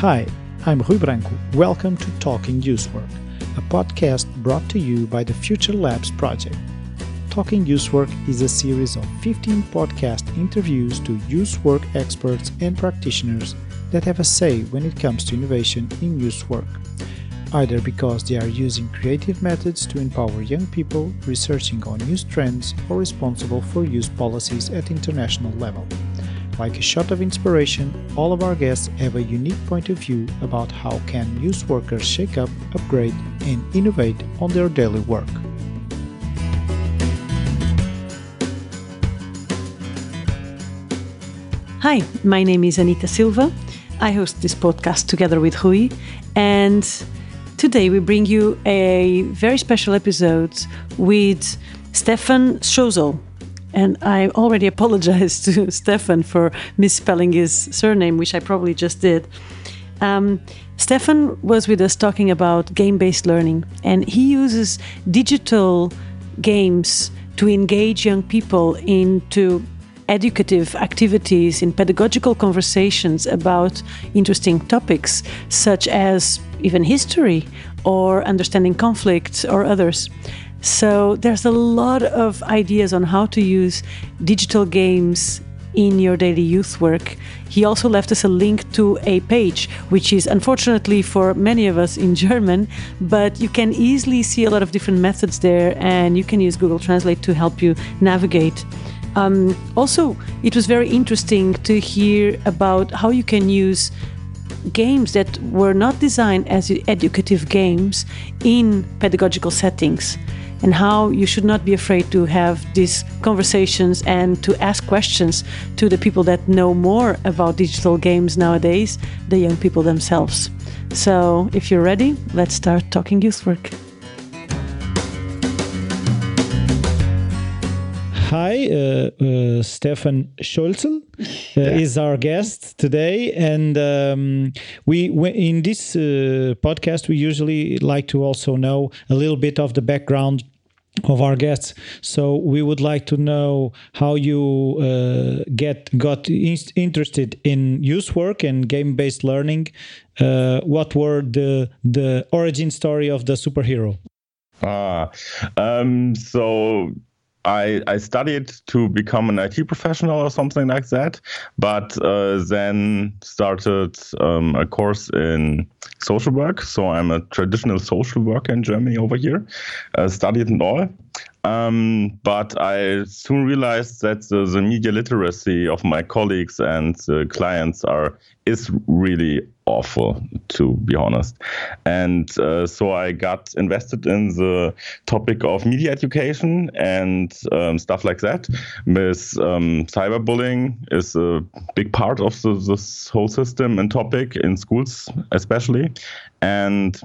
Hi, I'm Rui Branco. Welcome to Talking Youthwork, a podcast brought to you by the Future Labs project. Talking Youthwork is a series of 15 podcast interviews to youth work experts and practitioners that have a say when it comes to innovation in youth work, either because they are using creative methods to empower young people, researching on youth trends, or responsible for youth policies at international level. Like a shot of inspiration, all of our guests have a unique point of view about how can youth workers shake up, upgrade, and innovate on their daily work. Hi, my name is Anita Silva. I host this podcast together with Rui, and today we bring you a very special episode with Stefan Schozel. And I already apologized to Stefan for misspelling his surname, which I probably just did. Um, Stefan was with us talking about game based learning, and he uses digital games to engage young people into educative activities, in pedagogical conversations about interesting topics, such as even history or understanding conflicts or others. So there's a lot of ideas on how to use digital games in your daily youth work. He also left us a link to a page, which is unfortunately for many of us in German, but you can easily see a lot of different methods there, and you can use Google Translate to help you navigate. Um, also, it was very interesting to hear about how you can use games that were not designed as educative games in pedagogical settings and how you should not be afraid to have these conversations and to ask questions to the people that know more about digital games nowadays, the young people themselves. So, if you're ready, let's start talking youth work. Hi, uh, uh, Stefan Scholzel uh, yeah. is our guest today, and um, we, we, in this uh, podcast we usually like to also know a little bit of the background of our guests. So we would like to know how you uh, get got in interested in youth work and game based learning. Uh, what were the the origin story of the superhero? Ah, um, so I, I studied to become an IT professional or something like that, but uh, then started um, a course in social work. So I'm a traditional social worker in Germany over here, uh, studied and all. Um, but I soon realized that the, the, media literacy of my colleagues and clients are is really awful, to be honest. And uh, so I got invested in the topic of media education and um, stuff like that. With um, cyberbullying is a big part of the, this whole system and topic in schools, especially. And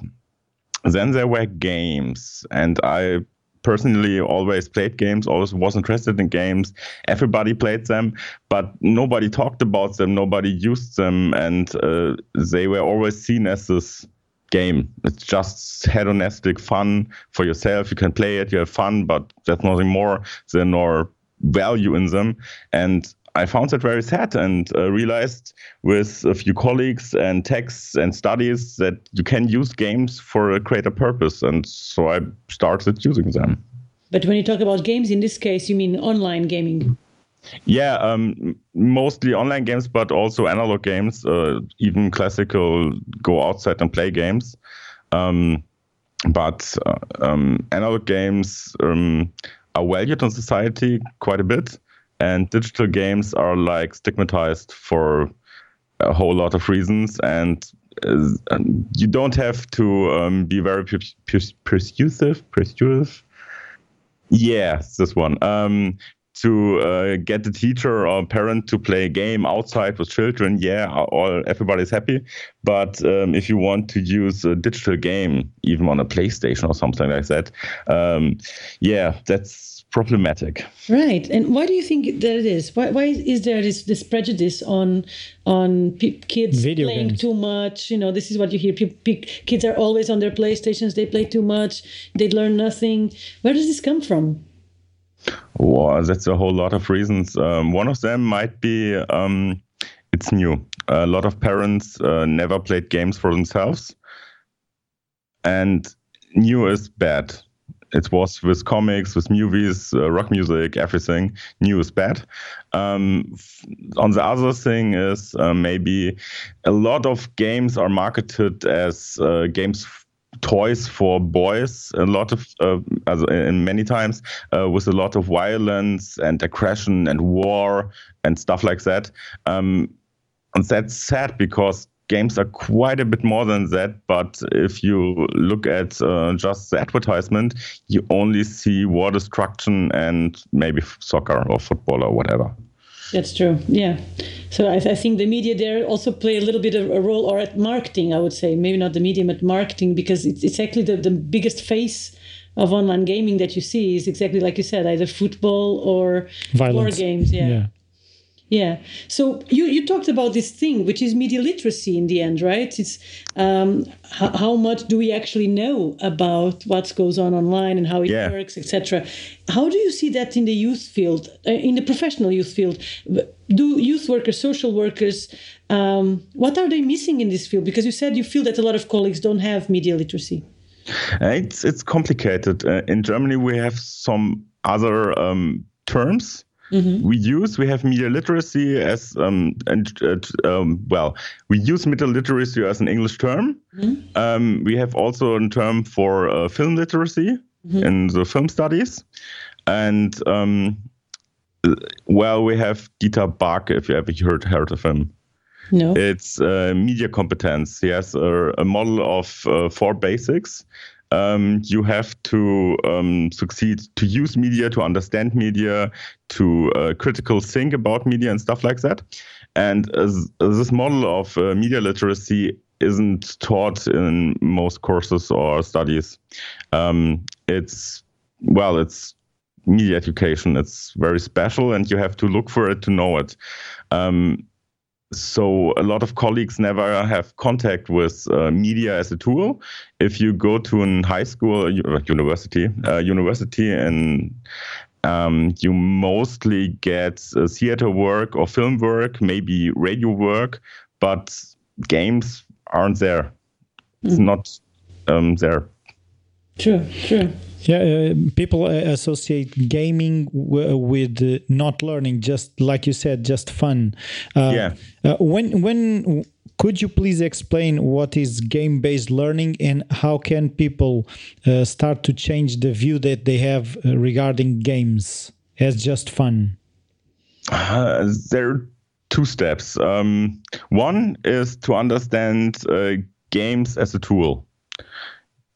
then there were games, and I personally always played games, always was interested in games. Everybody played them, but nobody talked about them, nobody used them, and uh, they were always seen as this game. It's just hedonistic fun for yourself. You can play it, you have fun, but there's nothing more than or value in them. And I found that very sad and uh, realized with a few colleagues and texts and studies that you can use games for a greater purpose. And so I started using them. But when you talk about games, in this case, you mean online gaming? Yeah, um, mostly online games, but also analog games, uh, even classical go outside and play games. Um, but uh, um, analog games um, are valued in society quite a bit and digital games are like stigmatized for a whole lot of reasons. And uh, you don't have to um, be very persuasive persuasive. Yeah this one. Um, to uh, get the teacher or parent to play a game outside with children, yeah, all everybody's happy. But um, if you want to use a digital game, even on a PlayStation or something like that, um, yeah, that's problematic. Right. And why do you think that it is? Why, why is there this, this prejudice on on kids Video playing games. too much? You know, this is what you hear. kids are always on their PlayStations. They play too much. They learn nothing. Where does this come from? Well, that's a whole lot of reasons. Um, one of them might be um, it's new. a lot of parents uh, never played games for themselves, and new is bad. It was with comics, with movies, uh, rock music, everything. New is bad. Um, on the other thing is uh, maybe a lot of games are marketed as uh, games toys for boys a lot of uh, in many times uh, with a lot of violence and aggression and war and stuff like that um, and that's sad because games are quite a bit more than that. But if you look at uh, just the advertisement, you only see war destruction and maybe soccer or football or whatever. That's true. Yeah. So I, I, think the media there also play a little bit of a role, or at marketing, I would say, maybe not the media, but marketing, because it's, it's actually the, the biggest face of online gaming that you see is exactly like you said, either football or Violence. war games. Yeah. yeah. Yeah. So you, you talked about this thing, which is media literacy in the end, right? It's um, how, how much do we actually know about what goes on online and how it yeah. works, etc. How do you see that in the youth field, uh, in the professional youth field? Do youth workers, social workers, um, what are they missing in this field? Because you said you feel that a lot of colleagues don't have media literacy. Uh, it's it's complicated. Uh, in Germany, we have some other um, terms Mm-hmm. We use we have media literacy as um, and uh, um, well we use media literacy as an English term. Mm-hmm. Um, we have also a term for uh, film literacy mm-hmm. in the film studies, and um, well we have Dieter Baacke if you ever heard heard of him. No. It's uh, media competence. He has a, a model of uh, four basics um, you have to um, succeed to use media, to understand media, to uh, critical think about media and stuff like that. And this model of uh, media literacy isn't taught in most courses or studies. Um, it's well, it's media education. It's very special, and you have to look for it to know it. Um, so a lot of colleagues never have contact with uh, media as a tool. If you go to a high school, uh, university, uh, university, and um, you mostly get uh, theater work or film work, maybe radio work, but games aren't there. It's mm. not um, there. True, true. Yeah, uh, people uh, associate gaming with uh, not learning, just like you said, just fun. Uh, yeah. Uh, when when could you please explain what is game-based learning and how can people uh, start to change the view that they have regarding games as just fun? there are two steps. Um, one is to understand games as a tool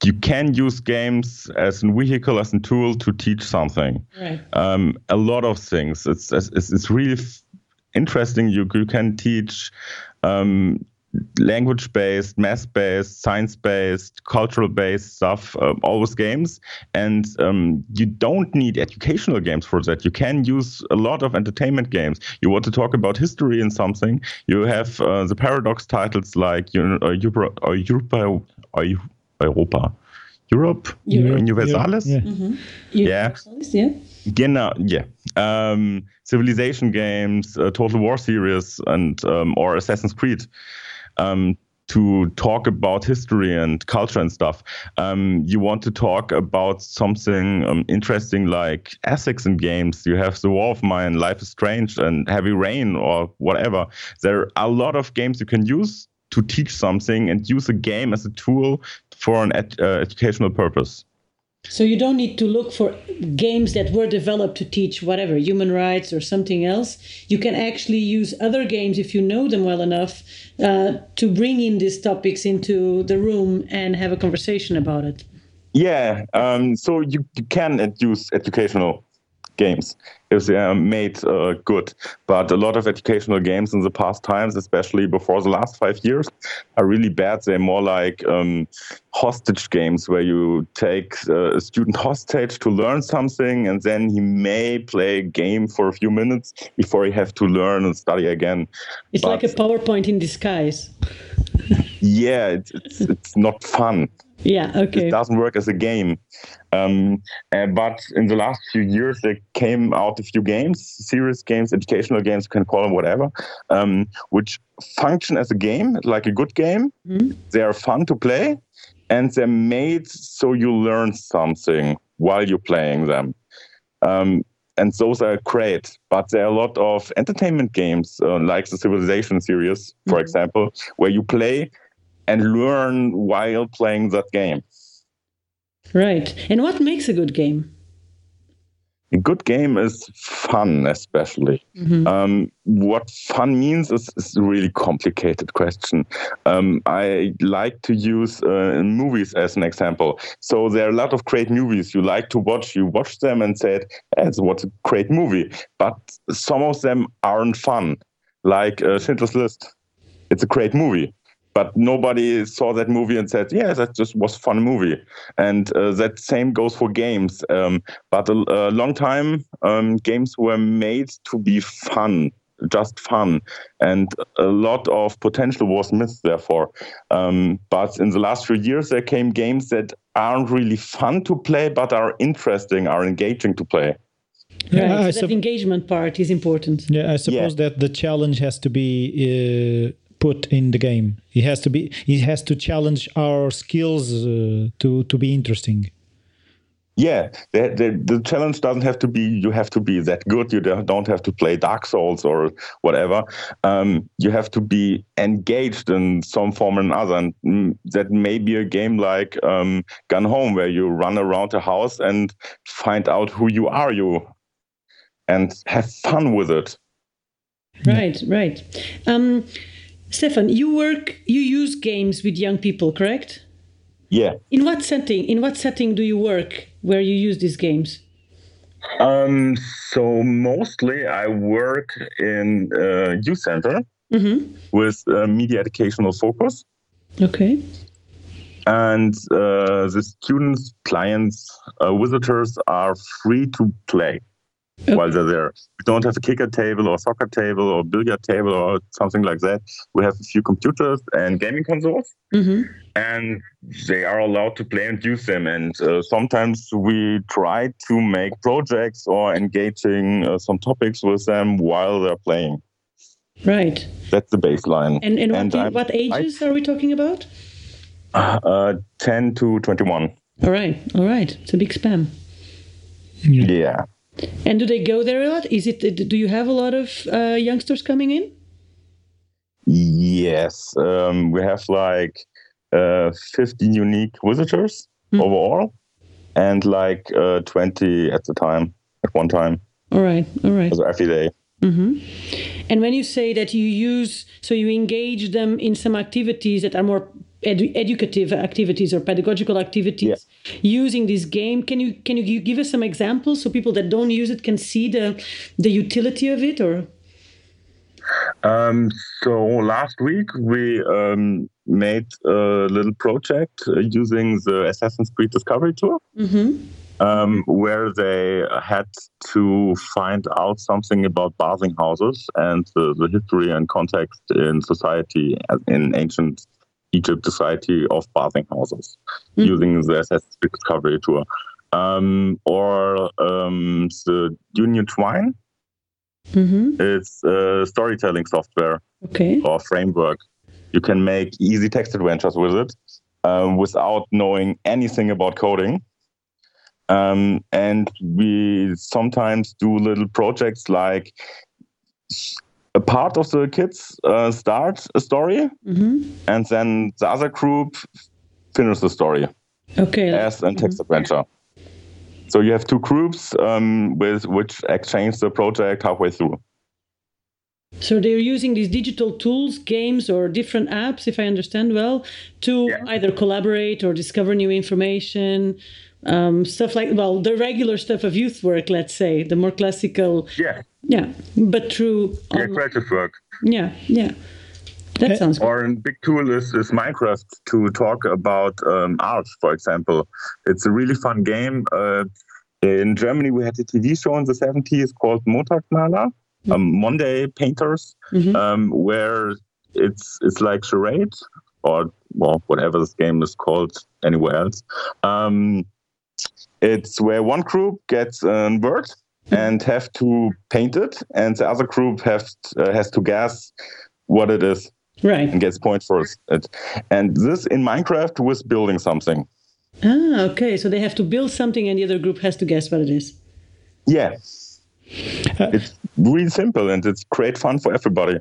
you can use games as a vehicle, as a tool to teach something. Right. Um, a lot of things. It's it's, it's really interesting. You you can teach um, language based, math based, science based, cultural based stuff, uh, always games. And um, you don't need educational games for that. You can use a lot of entertainment games. You want to talk about history and something, you have uh, the paradox titles like you know, uh, Europa, or Europa, or Europa. Europe, Europe. Universalis. Yeah. Mm-hmm. Yeah. yeah. Genau, yeah. Um, Civilization games, uh, Total War series, and um, or Assassin's Creed. Um, to talk about history and culture and stuff. Um, you want to talk about something um, interesting like ethics in games. You have The War of Mine, Life is Strange, and Heavy Rain, or whatever. There are a lot of games you can use to teach something and use a game as a tool for an ed, uh, educational purpose. So you don't need to look for games that were developed to teach whatever human rights or something else. You can actually use other games if you know them well enough uh, to bring in these topics into the room and have a conversation about it. Yeah, um, so you, you can use educational games if they are made uh, good. But a lot of educational games in the past times, especially before the last five years, are really bad. They're more like um, hostage games where you take uh, a student hostage to learn something, and then he may play a game for a few minutes before he have to learn and study again. It's but, like a PowerPoint in disguise. yeah, it's, it's, it's not fun. Yeah, okay. It doesn't work as a game. Um, uh, but in the last few years, there came out a few games, serious games, educational games, you can call them whatever, um, which function as a game, like a good game. Mm-hmm. They are fun to play, and they're made so you learn something while you're playing them. Um, and those are great. But there are a lot of entertainment games, uh, like the Civilization series, for mm-hmm. example, where you play and learn while playing that game. Right. And what makes a good game? A good game is fun, especially. Mm-hmm. Um, what fun means is, is, a really complicated question. Um, I like to use uh, movies as an example. So there are a lot of great movies you like to watch. You watch them and said, "It's what a great movie." But some of them aren't fun, like uh, Schindler's List. It's a great movie, but nobody saw that movie and said, "Yeah, that just was fun movie." And uh, that same goes for games. Um, but a, a, long time, um, games were made to be fun, just fun, and a lot of potential was missed. Therefore, um, but in the last few years, there came games that aren't really fun to play, but are interesting, are engaging to play. Right, yeah, so that engagement part is important. Yeah, I suppose yeah. that the challenge has to be uh, put in the game. It has to be. It has to challenge our skills uh, to to be interesting. Yeah, the, the, the challenge doesn't have to be you have to be that good. You don't have to play Dark Souls or whatever. Um, you have to be engaged in some form or another. And mm, that may be a game like um, Gone Home, where you run around a house and find out who you are, you, and have fun with it. Right, right. Um, Stefan, you work, you use games with young people, correct? Yeah. In what setting? In what setting do you work where you use these games? Um, so mostly I work in a youth center mm-hmm. with media educational focus. Okay. And uh, the students, clients, uh, visitors are free to play okay. while they're there. We don't have a kicker table or soccer table or billiard table or something like that. We have a few computers and gaming consoles, mm-hmm. and they are allowed to play and use them. And uh, sometimes we try to make projects or engaging uh, some topics with them while they're playing. Right. That's the baseline. And, and, and what, what, ages I, are we talking about? Uh, 10 to 21. All right. All right. It's a big span. Yeah. And do they go there a lot? Is it? Do you have a lot of uh, youngsters coming in? Yes, um, we have like uh, 15 unique visitors mm. overall, and like uh, 20 at the time, at one time. All right, all right. So every day. Mm-hmm. And when you say that you use, so you engage them in some activities that are more edu- educative activities or pedagogical activities yeah. using this game, can you can you give us some examples so people that don't use it can see the the utility of it or? Um, so last week we um, made a little project uh, using the Assassin's Creed Discovery Tour. Mm-hmm um, where they had to find out something about bathing houses and the, the history and context in society, in ancient Egypt society of bathing houses, mm-hmm. using the Assassin's Discovery Tour. Um, or um, the Union Twine. Mm-hmm. It's a storytelling software okay. or framework. You can make easy text adventures with it um, without knowing anything about coding. Um, and we sometimes do little projects like a part of the kids uh, start a story, mm-hmm. and then the other group finish the story. Okay. As a text mm-hmm. adventure. So you have two groups um, with which exchange the project halfway through. So they're using these digital tools, games, or different apps, if I understand well, to yeah. either collaborate or discover new information um, stuff like well the regular stuff of youth work let's say the more classical. Yeah. Yeah but through yeah creative work. Yeah yeah. That sounds or a big tool is, is minecraft to talk about um, art for example. It's a really fun game. Uh, in germany we had a tv show in the 70s called Montagsmaler, mm-hmm. um, monday painters mm-hmm. um, where it's it's like charades or well, whatever this game is called anywhere else. Um, it's where one group gets a word and have to paint it, and the other group have uh, has to guess what it is Right. and gets points for it. And this in Minecraft was building something. Ah, okay. So they have to build something, and the other group has to guess what it is. Yeah. it's really simple and it's great fun for everybody.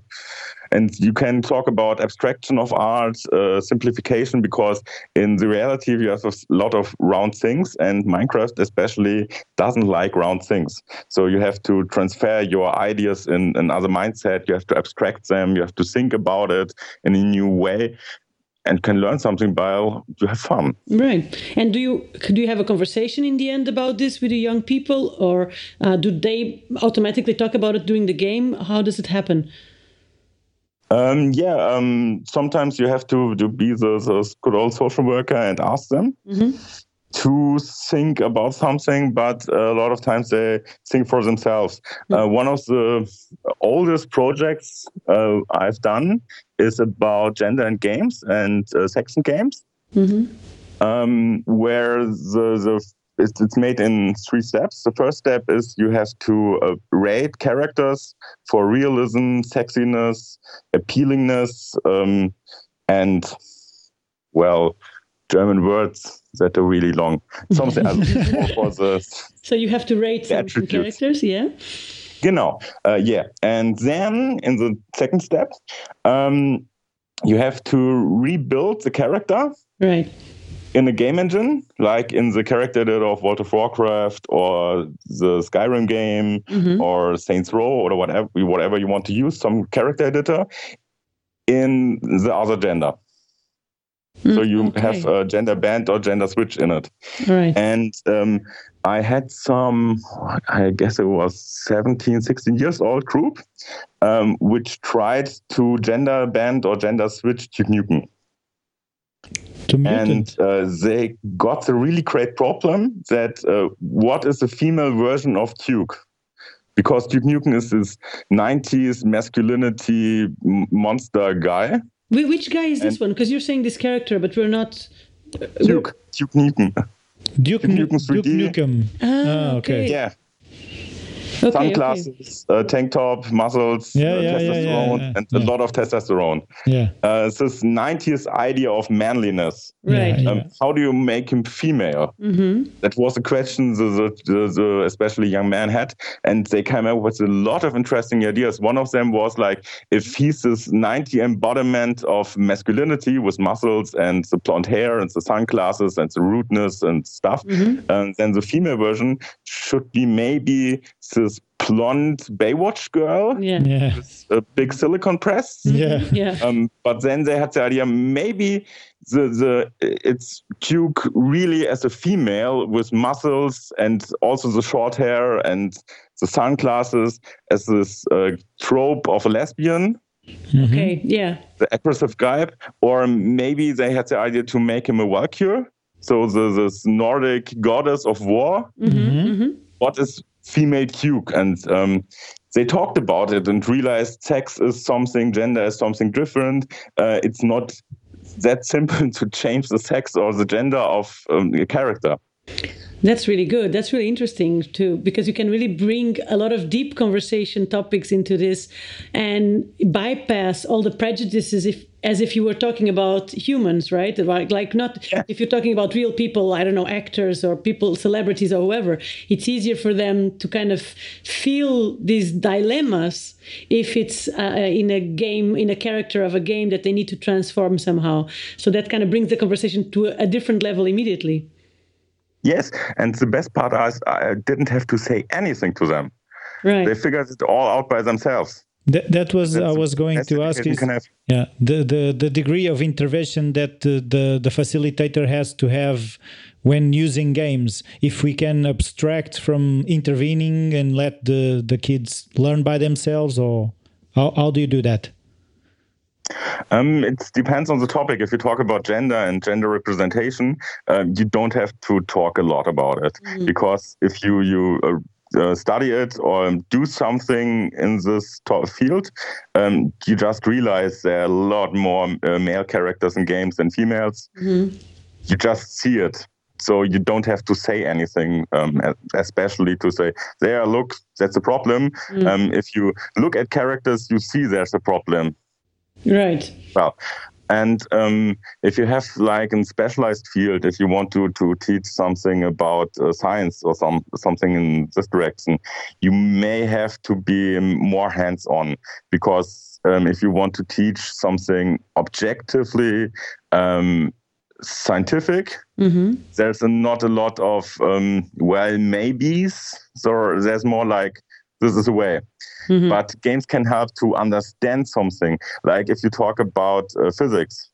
And you can talk about abstraction of art, uh, simplification, because in the reality, you have a lot of round things, and Minecraft especially doesn't like round things. So you have to transfer your ideas in another mindset, you have to abstract them, you have to think about it in a new way. And can learn something while you have fun. Right. And do you do you have a conversation in the end about this with the young people, or uh, do they automatically talk about it during the game? How does it happen? Um, yeah, um, sometimes you have to, to be the, the good old social worker and ask them to think about something, but a lot of times they think for themselves. Uh, one of the oldest projects uh, I've done is about gender and games and uh, sex and games, um, where the, the it's, it's made in three steps. The first step is you have to uh, rate characters for realism, sexiness, appealingness, um, and well, German words that are really long. Something for the So you have to rate some, some characters, yeah. Genau, uh, yeah. And then in the second step, um, you have to rebuild the character Right. in a game engine, like in the character editor of World of Warcraft or the Skyrim game or Saints Row or whatever whatever you want to use, some character editor in the other gender. So you okay. have a gender band or gender switch in it. Right. And um, I had some, I guess it was 17, 16 years old group, um, which tried to gender band or gender switch Duke Nukem. To And uh, they got the really great problem that uh, what is the female version of Duke? Because Duke Nukem is this 90s masculinity monster guy. Wh- Which guy is this And- one? Because you're saying this character, but we're not. Duke, Duke Nukem. Duke, Duke Nu- Nukem Duke 3D. Nukem. Ah, okay. okay. Yeah, Okay, okay. sunglasses, uh, tank top, muscles, Yeah, uh, yeah, yeah, yeah, testosterone, yeah, and yeah. a lot of testosterone. Yeah. Uh, it's this 90s idea of manliness. Right. Yeah. Um, how do you make him female? Mm-hmm. That was a question the, the, the, the especially young man had, and they came up with a lot of interesting ideas. One of them was like, if he's this 90 embodiment of masculinity with muscles and the blonde hair and the sunglasses and the rudeness and stuff, um, then the female version should be maybe this blonde Baywatch girl, Yeah. Yeah. a big silicon press. Mm-hmm. Yeah. Yeah. Um, but then they had the idea maybe the the it's Duke really as a female with muscles and also the short hair and the sunglasses as this uh, trope of a lesbian, mm-hmm. Okay. Yeah. the aggressive guy, or maybe they had the idea to make him a Valkyr, so the this Nordic goddess of war. Mm-hmm, what is female Duke? And um, they talked about it and realized sex is something, gender is something different. Uh, it's not that simple to change the sex or the gender of um, a character. That's really good. That's really interesting too, because you can really bring a lot of deep conversation topics into this and bypass all the prejudices if as if you were talking about humans, right? Like, like not if you're talking about real people, I don't know, actors or people, celebrities or whoever. It's easier for them to kind of feel these dilemmas if it's uh, in a game, in a character of a game that they need to transform somehow. So that kind of brings the conversation to a, a different level immediately. Yes, and the best part is I didn't have to say anything to them. Right. They figured it all out by themselves. That, that was I That's the was going to ask you is have. yeah the, the the degree of intervention that the, the the facilitator has to have when using games if we can abstract from intervening and let the the kids learn by themselves or how, how do you do that Um, it depends on the topic. If you talk about gender and gender representation, uh, you don't have to talk a lot about it because if you you uh, uh, study it or do something in this field, um, you just realize there are a lot more uh, male characters in games than females. Mm-hmm. You just see it. So you don't have to say anything, um, especially to say, there, look, that's a problem. Mm. Um, if you look at characters, you see there's a problem. Right. Well, and um, if you have like a specialized field, if you want to, to teach something about uh, science or some something in this direction, you may have to be more hands-on because um, if you want to teach something objectively um, scientific, mm-hmm. there's a, not a lot of um, well maybes. So there's more like this is a way. Mm-hmm. But games can help to understand something. Like if you talk about uh, physics,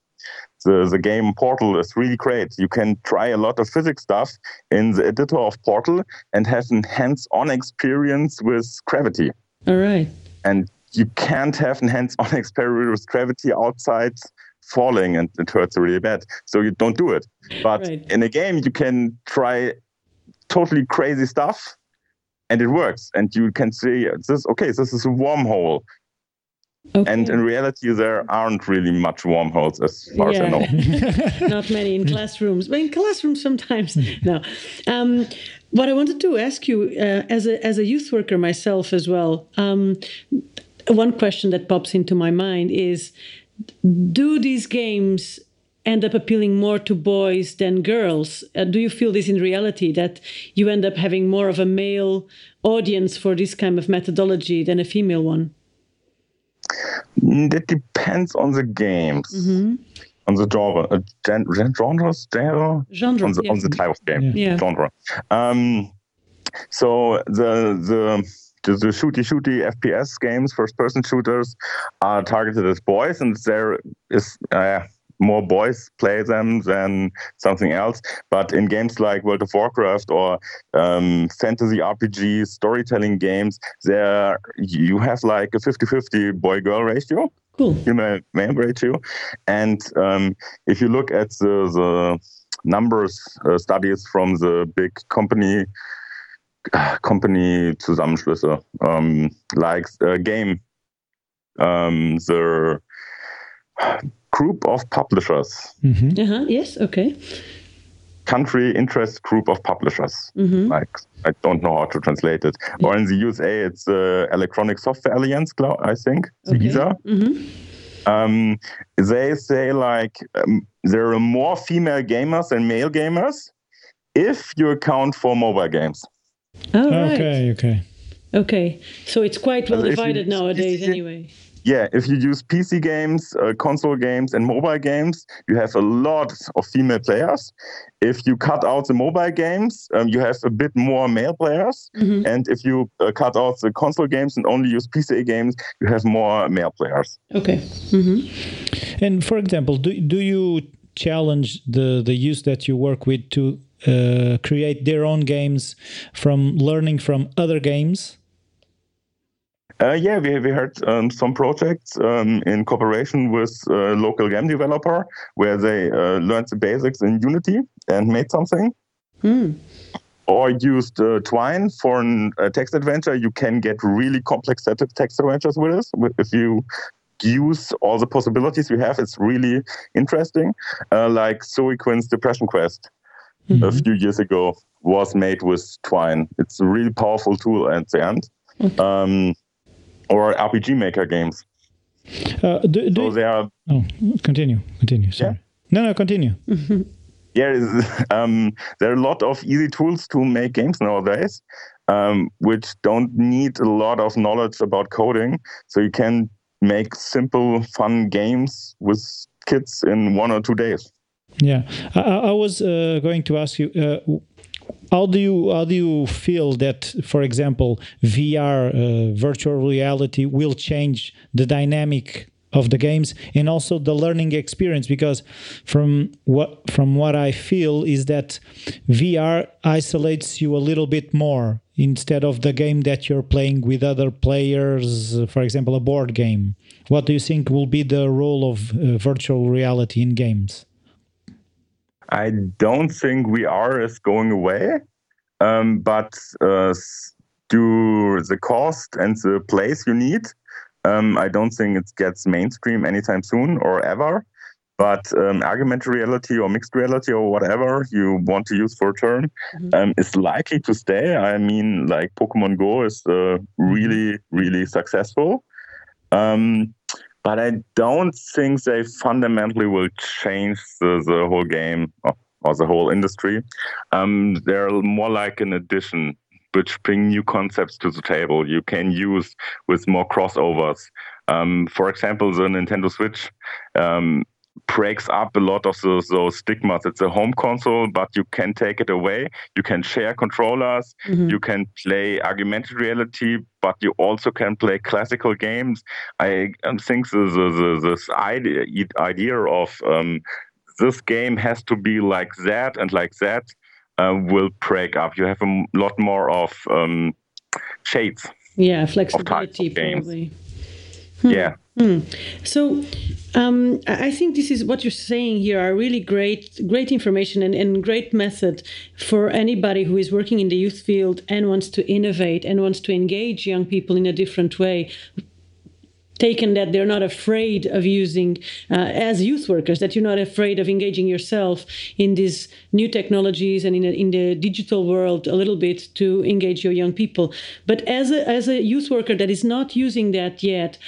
the, the game Portal is really great. You can try a lot of physics stuff in the editor of Portal and have a hands on experience with gravity. All right. And you can't have a hands on experience with gravity outside falling and it hurts really bad. So you don't do it. But right. in a game, you can try totally crazy stuff and it works. And you can see this, okay, this is a wormhole. Okay. And in reality, there aren't really much wormholes as far yeah. as I know. Not many in classrooms, but in classrooms sometimes. no. Um, what I wanted to ask you, uh, as a as a youth worker myself as well, um, one question that pops into my mind is: Do these games end up appealing more to boys than girls. Uh, do you feel this in reality that you end up having more of a male audience for this kind of methodology than a female one? That depends on the games. Mm-hmm. On the genre, uh, gen- genres, genre, genre on the, yeah. on the type of game, yeah. genre. Um, so the the the shooty shooty FPS games, first person shooters, are targeted at boys, and there is uh, more boys play them than something else. But in games like World of Warcraft or um, fantasy RPG storytelling games, there you have like a 50-50 boy-girl ratio. Cool. Human male ratio. And um, if you look at the, the numbers uh, studies from the big company company Zusammenschlüsse, um, like uh, game, um, the group of publishers. Mm-hmm. Uh-huh. Yes, okay. Country interest group of publishers. Mm-hmm. Like I don't know how to translate it. Yeah. Or in the USA, it's the Electronic Software Alliance, I think, the okay. ESA. Mm-hmm. Um, they say like um, there are more female gamers than male gamers if you account for mobile games. Oh, right. Okay, okay. Okay, so it's quite well divided nowadays, anyway yeah, if you use PC games, uh, console games, and mobile games, you have a lot of female players. If you cut out the mobile games, um, you have a bit more male players. Mm-hmm. And if you uh, cut out the console games and only use PC games, you have more male players. Okay. Mm-hmm. And for example, do, do you challenge the, the youth that you work with to uh, create their own games from learning from other games? Uh, yeah, we, we had um, some projects um, in cooperation with a local game developer where they uh, learned the basics in Unity and made something. Hmm. Or used uh, Twine for a text adventure. You can get really complex set of text adventures with us. If you use all the possibilities we have, it's really interesting. Uh, like Zoe Quinn's Depression Quest mm-hmm. a few years ago was made with Twine. It's a really powerful tool at the end. Okay. Um, or RPG Maker games. Uh, do, do so they are. Oh, continue, continue. Sorry. Yeah? No, no, continue. yeah, um, there are a lot of easy tools to make games nowadays, um, which don't need a lot of knowledge about coding. So you can make simple, fun games with kids in one or two days. Yeah, I, I was uh, going to ask you. Uh, how do you how do you feel that, for example, VR, uh, virtual reality, will change the dynamic of the games and also the learning experience? Because from what from what I feel is that VR isolates you a little bit more instead of the game that you're playing with other players, for example, a board game. What do you think will be the role of uh, virtual reality in games? I don't think VR is going away, um, but uh, the cost and the place you need. Um, I don't think it gets mainstream anytime soon or ever. But um, augmented reality or mixed reality or whatever you want to use for a term mm-hmm. um, is likely to stay. I mean, like Pokemon Go is uh, really, really successful. Um, but I don't think they fundamentally will change the, the whole game or, or the whole industry. Um, they're more like an addition which bring new concepts to the table you can use with more crossovers. Um, for example, the Nintendo Switch um, breaks up a lot of those, those, stigmas. It's a home console, but you can take it away. You can share controllers. Mm-hmm. You can play augmented reality, but you also can play classical games. I think the, the, the, this idea, idea of um, this game has to be like that and like that uh, will break up. You have a lot more of um, shades. Yeah, flexibility of probably. Hmm. Yeah. Hmm. So, um, I think this is what you're saying here are really great, great information and, and great method for anybody who is working in the youth field and wants to innovate and wants to engage young people in a different way taken that they're not afraid of using uh, as youth workers that you're not afraid of engaging yourself in these new technologies and in, a, in the digital world a little bit to engage your young people but as a, as a youth worker that is not using that yet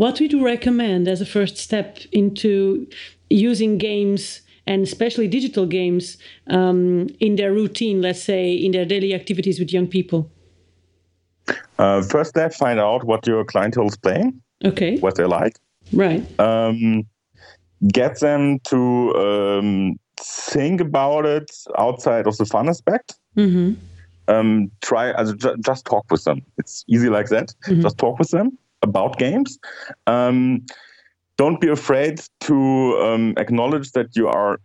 what would you recommend as a first step into using games and especially digital games um, in their routine let's say in their daily activities with young people? Uh, first step find out what your clientele is playing okay. what they like. Right. Um, get them to um, think about it outside of the fun aspect. Mm-hmm. um, try ju- just talk with them. It's easy like that. Mm-hmm. just talk with them about games um, don't be afraid to um, acknowledge that you are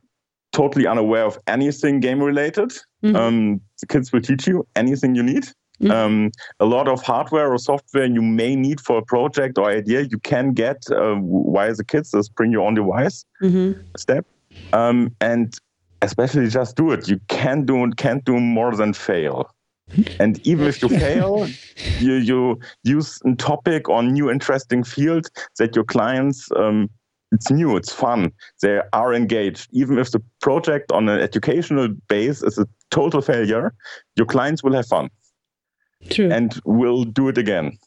totally unaware of anything game related mm-hmm. Um, the kids will teach you anything you need Mm-hmm. Um, a lot of hardware or software you may need for a project or idea you can get uh, via the kids. Just bring your own device mm-hmm. step, um, and especially just do it. You can't do can't do more than fail. And even if you fail, you you use a topic on new interesting field that your clients. Um, it's new, it's fun. They are engaged. Even if the project on an educational base is a total failure, your clients will have fun. True. and we'll do it again.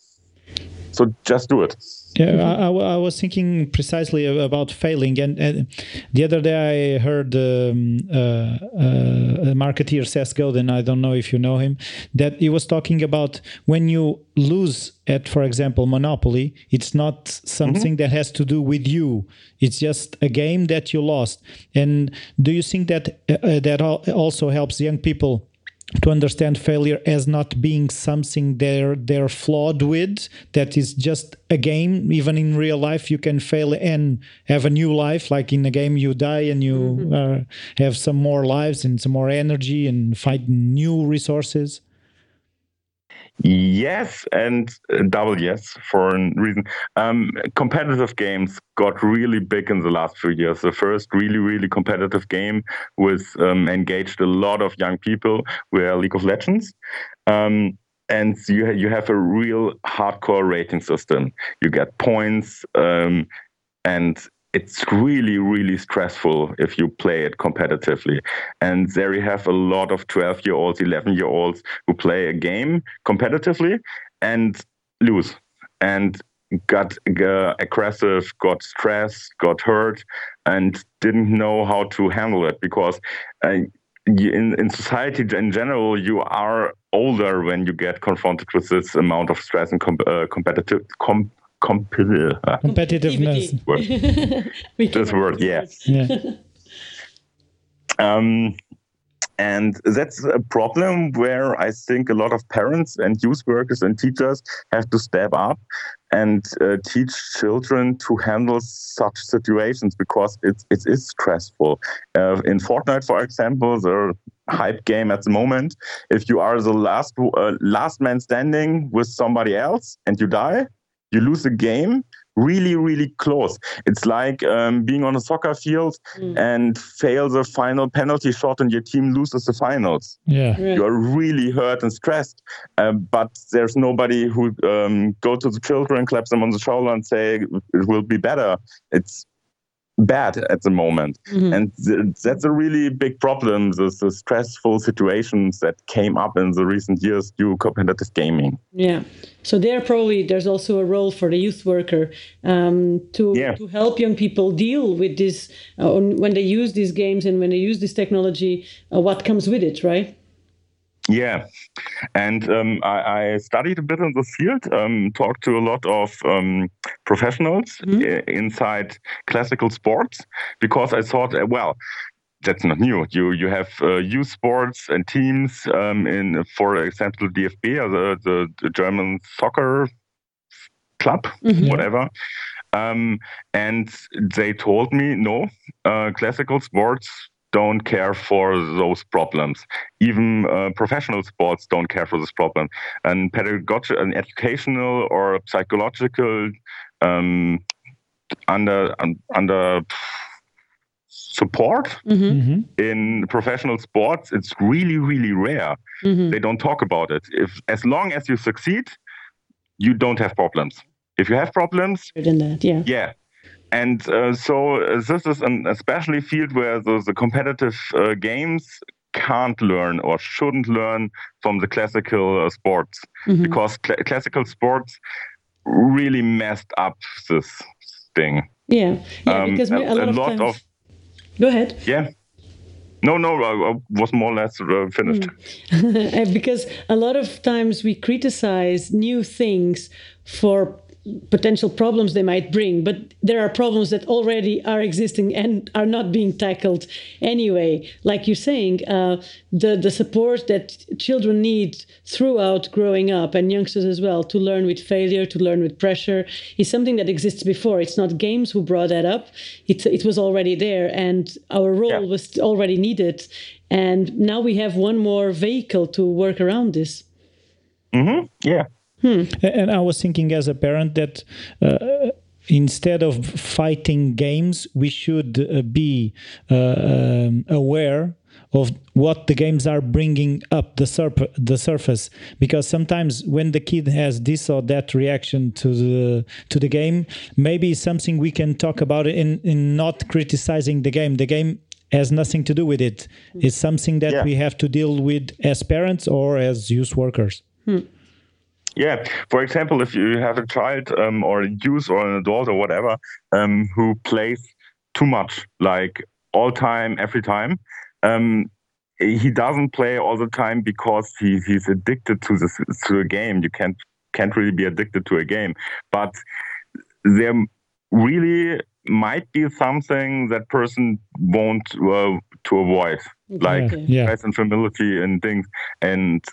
So just do it. Yeah, I, I, was thinking precisely about failing, and, and the other day I heard um, uh, uh, a marketeer Seth Godin. I don't know if you know him. That he was talking about when you lose at, for example, Monopoly. It's not something mm-hmm. that has to do with you. It's just a game that you lost. And do you think that uh, that also helps young people? To understand failure as not being something they're they're flawed with that is just a game. Even in real life you can fail and have a new life. Like in a game you die and you mm-hmm. uh, have some more lives and some more energy and find new resources Yes, and double yes for a reason. Um, competitive games got really big in the last few years. The first really, really competitive game was um, engaged a lot of young people were League of Legends. Um, and you you have a real hardcore rating system. You get points, um, and it's really, really stressful if you play it competitively. And there you have a lot of 12 year olds, 11 year olds who play a game competitively and lose and got uh, aggressive, got stressed, got hurt, and didn't know how to handle it because. Uh, in, in society in general, you are older when you get confronted with this amount of stress and com- uh, competitive com- competitiveness. this word, yeah. yeah. Um, and that's a problem where I think a lot of parents and youth workers and teachers have to step up and uh, teach children to handle such situations because it, it is stressful. Uh, in Fortnite, for example, the hype game at the moment, if you are the last uh, last man standing with somebody else and you die, you lose a game really, really close. It's like um, being on a soccer field mm. and fail the final penalty shot and your team loses the finals. Yeah. Right. You're really hurt and stressed. Uh, but there's nobody who um, go to the children, claps them on the shoulder and say, it will be better. It's bad at the moment. Mm-hmm. And th- that's a really big problem, the, the, stressful situations that came up in the recent years due to competitive gaming. Yeah. So there probably there's also a role for the youth worker um, to, yeah. to help young people deal with this uh, when they use these games and when they use this technology, uh, what comes with it, right? Yeah, and um, I, I, studied a bit in the field, um, talked to a lot of um, professionals mm-hmm. inside classical sports because I thought, uh, well, that's not new. You you have uh, youth sports and teams um, in, for example, DFB, the, the, the German soccer club, mm-hmm. whatever. Um, and they told me, no, uh, classical sports don't care for those problems. Even uh, professional sports don't care for this problem. And pedagogical, and educational or psychological um, under under support mm-hmm. mm-hmm. in professional sports, it's really really rare. Mm-hmm. They don't talk about it. If as long as you succeed, you don't have problems. If you have problems, that, yeah, yeah, and uh, so uh, this is an especially field where the, the competitive uh, games can't learn or shouldn't learn from the classical uh, sports mm-hmm. because cl- classical sports really messed up this thing. Yeah, yeah um, because a, a, lot, a of, lot of, Go ahead. Yeah. No, no, I, I was more or less uh, finished. Mm. because a lot of times we criticize new things for potential problems they might bring but there are problems that already are existing and are not being tackled anyway. Like you're saying uh, the the support that children need throughout growing up and youngsters as well to learn with failure to learn with pressure is something that exists before. It's not games who brought that up. It, it was already there and our role yeah. was already needed. And now we have one more vehicle to work around this. Mm-hmm. yeah Hmm. And I was thinking as a parent that uh, instead of fighting games, we should uh, be uh, um, aware of what the games are bringing up the, surp- the surface because sometimes when the kid has this or that reaction to the to the game maybe something we can talk about in in not criticizing the game the game has nothing to do with it it's something that yeah. we have to deal with as parents or as youth workers hmm. Yeah. For example, if you have a child um, or a youth or an adult or whatever um, who plays too much, like all time, every time, um, he doesn't play all the time because he, he's addicted to the to a game. You can't can't really be addicted to a game, but there really might be something that person won't uh, to avoid, like yeah. and familiarity and things. And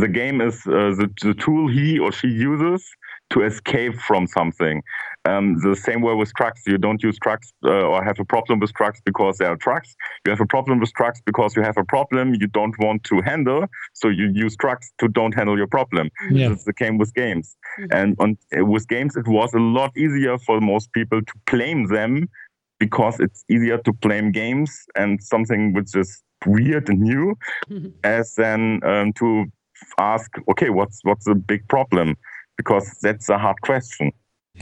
the game is uh, the, the tool he or she uses to escape from something. Um, the same way with trucks. You don't use trucks uh, or have a problem with trucks because they are trucks. You have a problem with trucks because you have a problem you don't want to handle. So you use trucks to don't handle your problem. Yeah. It's the same with games. Mm-hmm. And on, with games, it was a lot easier for most people to blame them because it's easier to blame games and something which is weird and new mm-hmm. as then um, to ask, okay, what's what's the big problem? Because that's a hard question.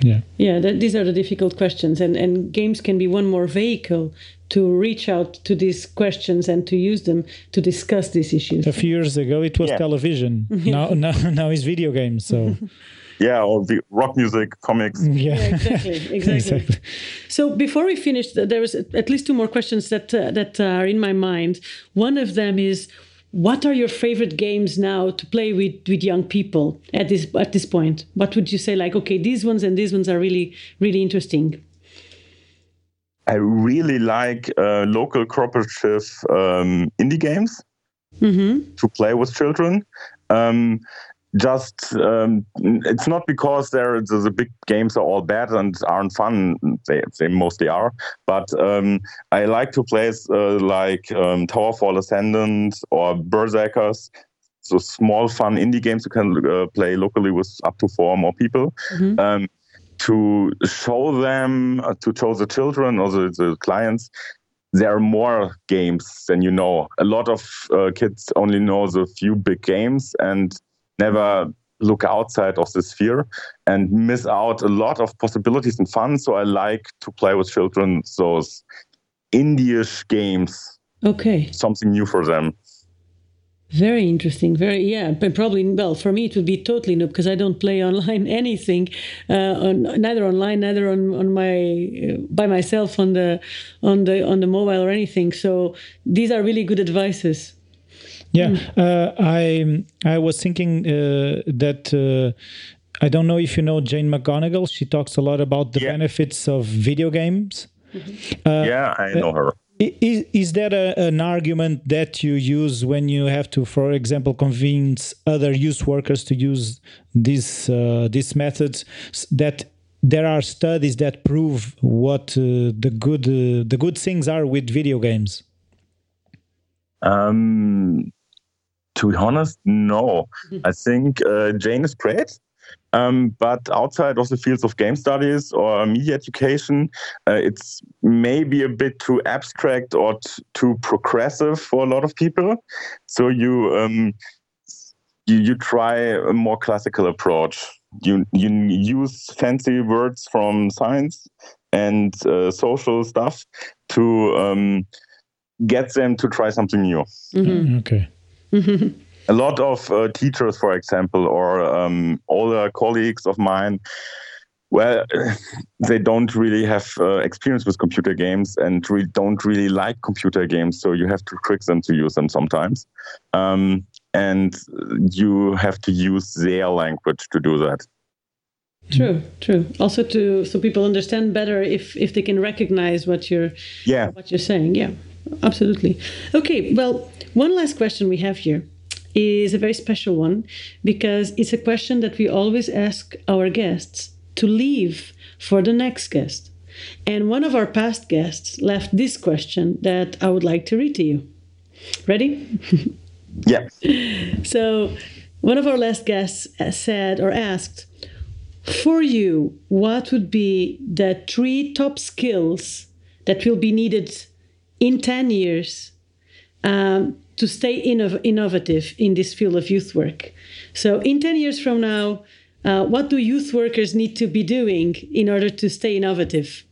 Yeah, yeah. That, these are the difficult questions, and and games can be one more vehicle to reach out to these questions and to use them to discuss these issues. A few years ago, it was yeah. television. now, now, now it's video games. So. yeah, or the rock music, comics. Yeah, yeah exactly, exactly, exactly. So before we finish, there's at least two more questions that uh, that are in my mind. One of them is, what are your favorite games now to play with with young people at this at this point? What would you say like okay these ones and these ones are really really interesting? I really like uh, local cooperative um, indie games mm-hmm. to play with children. Um, just um, it's not because they're the, the, big games are all bad and aren't fun. They, they mostly are, but um, I like to play uh, like um, Towerfall Ascendant or Berserkers. So small, fun indie games you can uh, play locally with up to four more people. Mm-hmm. Um, to show them, uh, to show the children or the, the clients, there are more games than you know. A lot of uh, kids only know the few big games and never look outside of the sphere and miss out a lot of possibilities and fun. So I like to play with children those indie games. Okay. Something new for them. Very interesting. Very yeah. But probably well for me it would be totally new because I don't play online anything, uh, on neither online, neither on on my uh, by myself on the on the on the mobile or anything. So these are really good advices. Yeah, mm. uh, I I was thinking uh, that. Uh, I don't know if you know Jane McGonigal. She talks a lot about the yeah. benefits of video games. Mm-hmm. Uh, yeah, I know her. Is, is that a, an argument that you use when you have to, for example, convince other youth workers to use these uh, these methods? That there are studies that prove what uh, the good uh, the good things are with video games. Um, to be honest, no. I think uh, Jane is great. Um, but outside of the fields of game studies or media education, uh, it's maybe a bit too abstract or t- too progressive for a lot of people. So you um, you, you try a more classical approach. You you use fancy words from science and uh, social stuff to um, get them to try something new. Mm-hmm. Okay. a lot of uh, teachers, for example, or um, older colleagues of mine, well, they don't really have uh, experience with computer games and re- don't really like computer games. So you have to trick them to use them sometimes. Um, and you have to use their language to do that. True, true. Also, to so people understand better if if they can recognize what you're yeah what you're saying. Yeah, absolutely. Okay. Well, one last question we have here is a very special one because it's a question that we always ask our guests to leave for the next guest. And one of our past guests left this question that I would like to read to you. Ready? yes. So, one of our last guests said or asked, For you, what would be the three top skills that will be needed in 10 years um, to stay innov- innovative in this field of youth work. So, in 10 years from now, uh, what do youth workers need to be doing in order to stay innovative?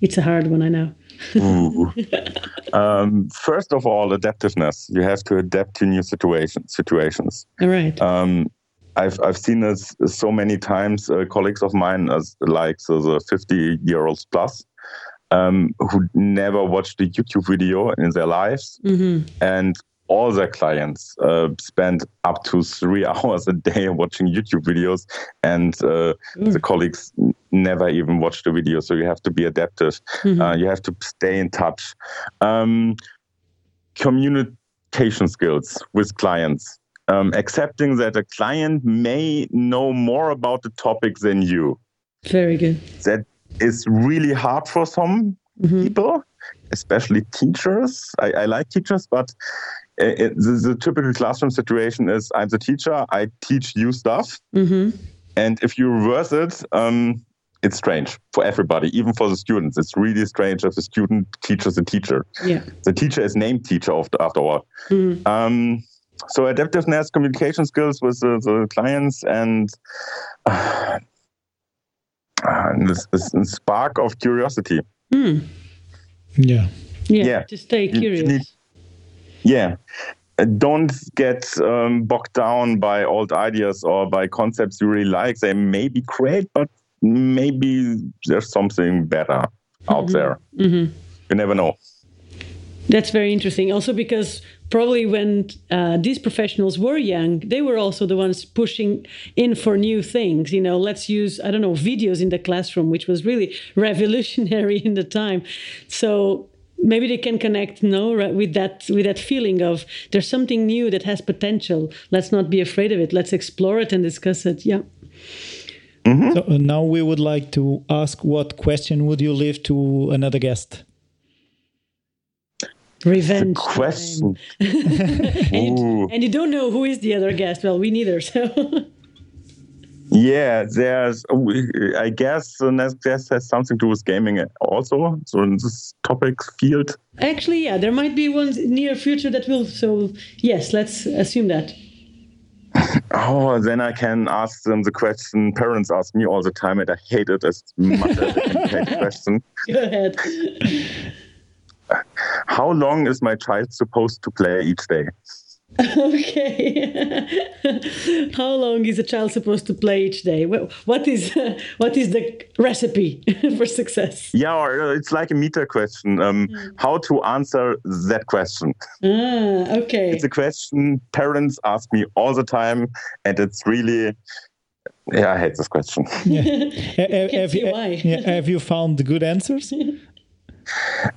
It's a hard one, I know. um, first of all, adaptiveness. You have to adapt to new situations. Situations. All right. Um, I've I've seen this so many times. Uh, colleagues of mine, as like so the fifty year olds plus, um, who never watched a YouTube video in their lives, mm-hmm. and all their clients uh, spend up to three hours a day watching YouTube videos, and uh, mm. the colleagues never even watch the video. So you have to be adaptive. Mm-hmm. Uh, you have to stay in touch. Um, communication skills with clients. Um, accepting that a client may know more about the topic than you. Very good. That is really hard for some mm-hmm. people, especially teachers. I, I, like teachers, but it, the, the, typical classroom situation is I'm the teacher, I teach you stuff. Mm-hmm. And if you reverse it, um, it's strange for everybody, even for the students. It's really strange if the student teaches the teacher. Yeah. The teacher is named teacher after, after all. Mm-hmm. Um, so adaptiveness, communication skills with the, the clients, and, uh, and this, this, spark of curiosity. Mm. Yeah. yeah. Yeah. To stay curious. Need, yeah uh, don't get um, bogged down by old ideas or by concepts you really like. They may be great, but maybe there's something better out mm-hmm. there. Mm-hmm. You never know. That's very interesting. Also, because probably when uh, these professionals were young, they were also the ones pushing in for new things. You know, let's use, I don't know, videos in the classroom, which was really revolutionary in the time. So maybe they can connect no with that with that feeling of there's something new that has potential let's not be afraid of it let's explore it and discuss it yeah mm-hmm. so uh, now we would like to ask what question would you leave to another guest revenge question and, you, and, you, don't know who is the other guest well we neither so Yeah, there's. I guess the next guest has something to do with gaming also. So in this topic field. Actually, yeah, there might be one near future that will. So yes, let's assume that. Oh, then I can ask them the question parents ask me all the time, and I hate it as much as I can hate the question. Go ahead. How long is my child supposed to play each day? Okay. How long is a child supposed to play each day? What is what is the recipe for success? Yeah, or uh, it's like a meta question. Um, mm. How to answer that question? Ah, okay. It's a question parents ask me all the time, and it's really yeah, I hate this question. Yeah. have, have, you, yeah, have you found good answers?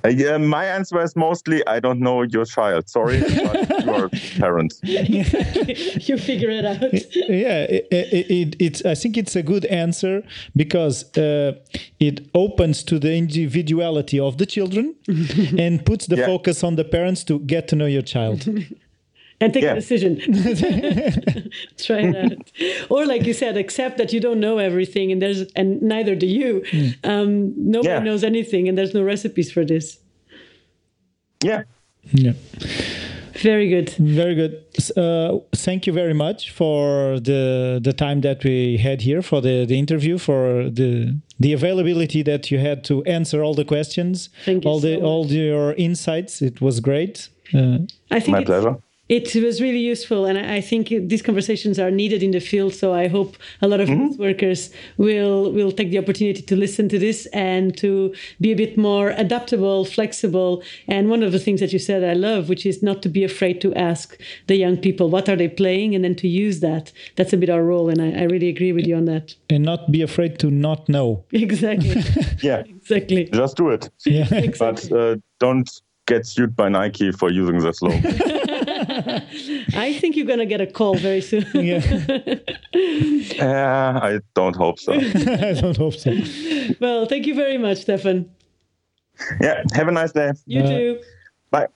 Uh, yeah, my answer is mostly I don't know your child. Sorry, but your parent. you figure it out. Yeah, it, it, it's. I think it's a good answer because uh, it opens to the individuality of the children and puts the yeah. focus on the parents to get to know your child and take yeah. a decision. Try that. or like you said, accept that you don't know everything, and there's and neither do you. Mm. Um, nobody yeah. knows anything, and there's no recipes for this. Yeah. Yeah. Very good. Very good. Uh, thank you very much for the the time that we had here for the, the interview for the the availability that you had to answer all the questions, thank all the so all the, your insights. It was great. Uh, I think my pleasure it was really useful and i think these conversations are needed in the field so i hope a lot of mm-hmm. workers will will take the opportunity to listen to this and to be a bit more adaptable flexible. And one of the things that you said i love which is not to be afraid to ask the young people what are they playing and then to use that. That's a bit our role and i, I really agree with you on that. And not be afraid to not know. Exactly. Yeah. Exactly. Just do it. Yeah. Exactly. but uh, don't get sued by nike for using this logo I think you're going to get a call very soon. yeah. uh, I don't hope so. I don't hope so. Well, thank you very much, Stefan. Yeah. Have a nice day. You uh, too. Bye.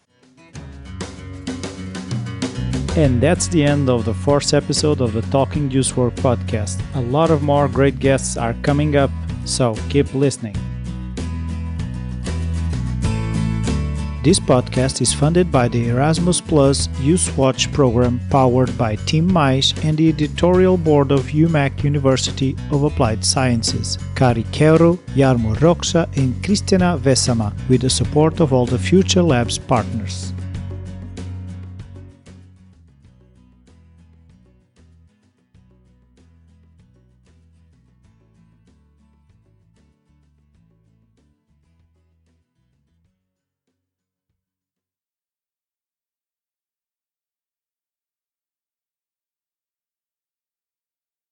And that's the end of the fourth episode of the Talking Youth Work podcast. A lot of more great guests are coming up, so keep listening. This podcast is funded by the Erasmus Plus UseWatch program powered by Tim Mais and the editorial board of HUMAK University of Applied Sciences, Kari Keuro, Jarmo Roksa and Kristina Vesama with the support of all the Future Labs partners.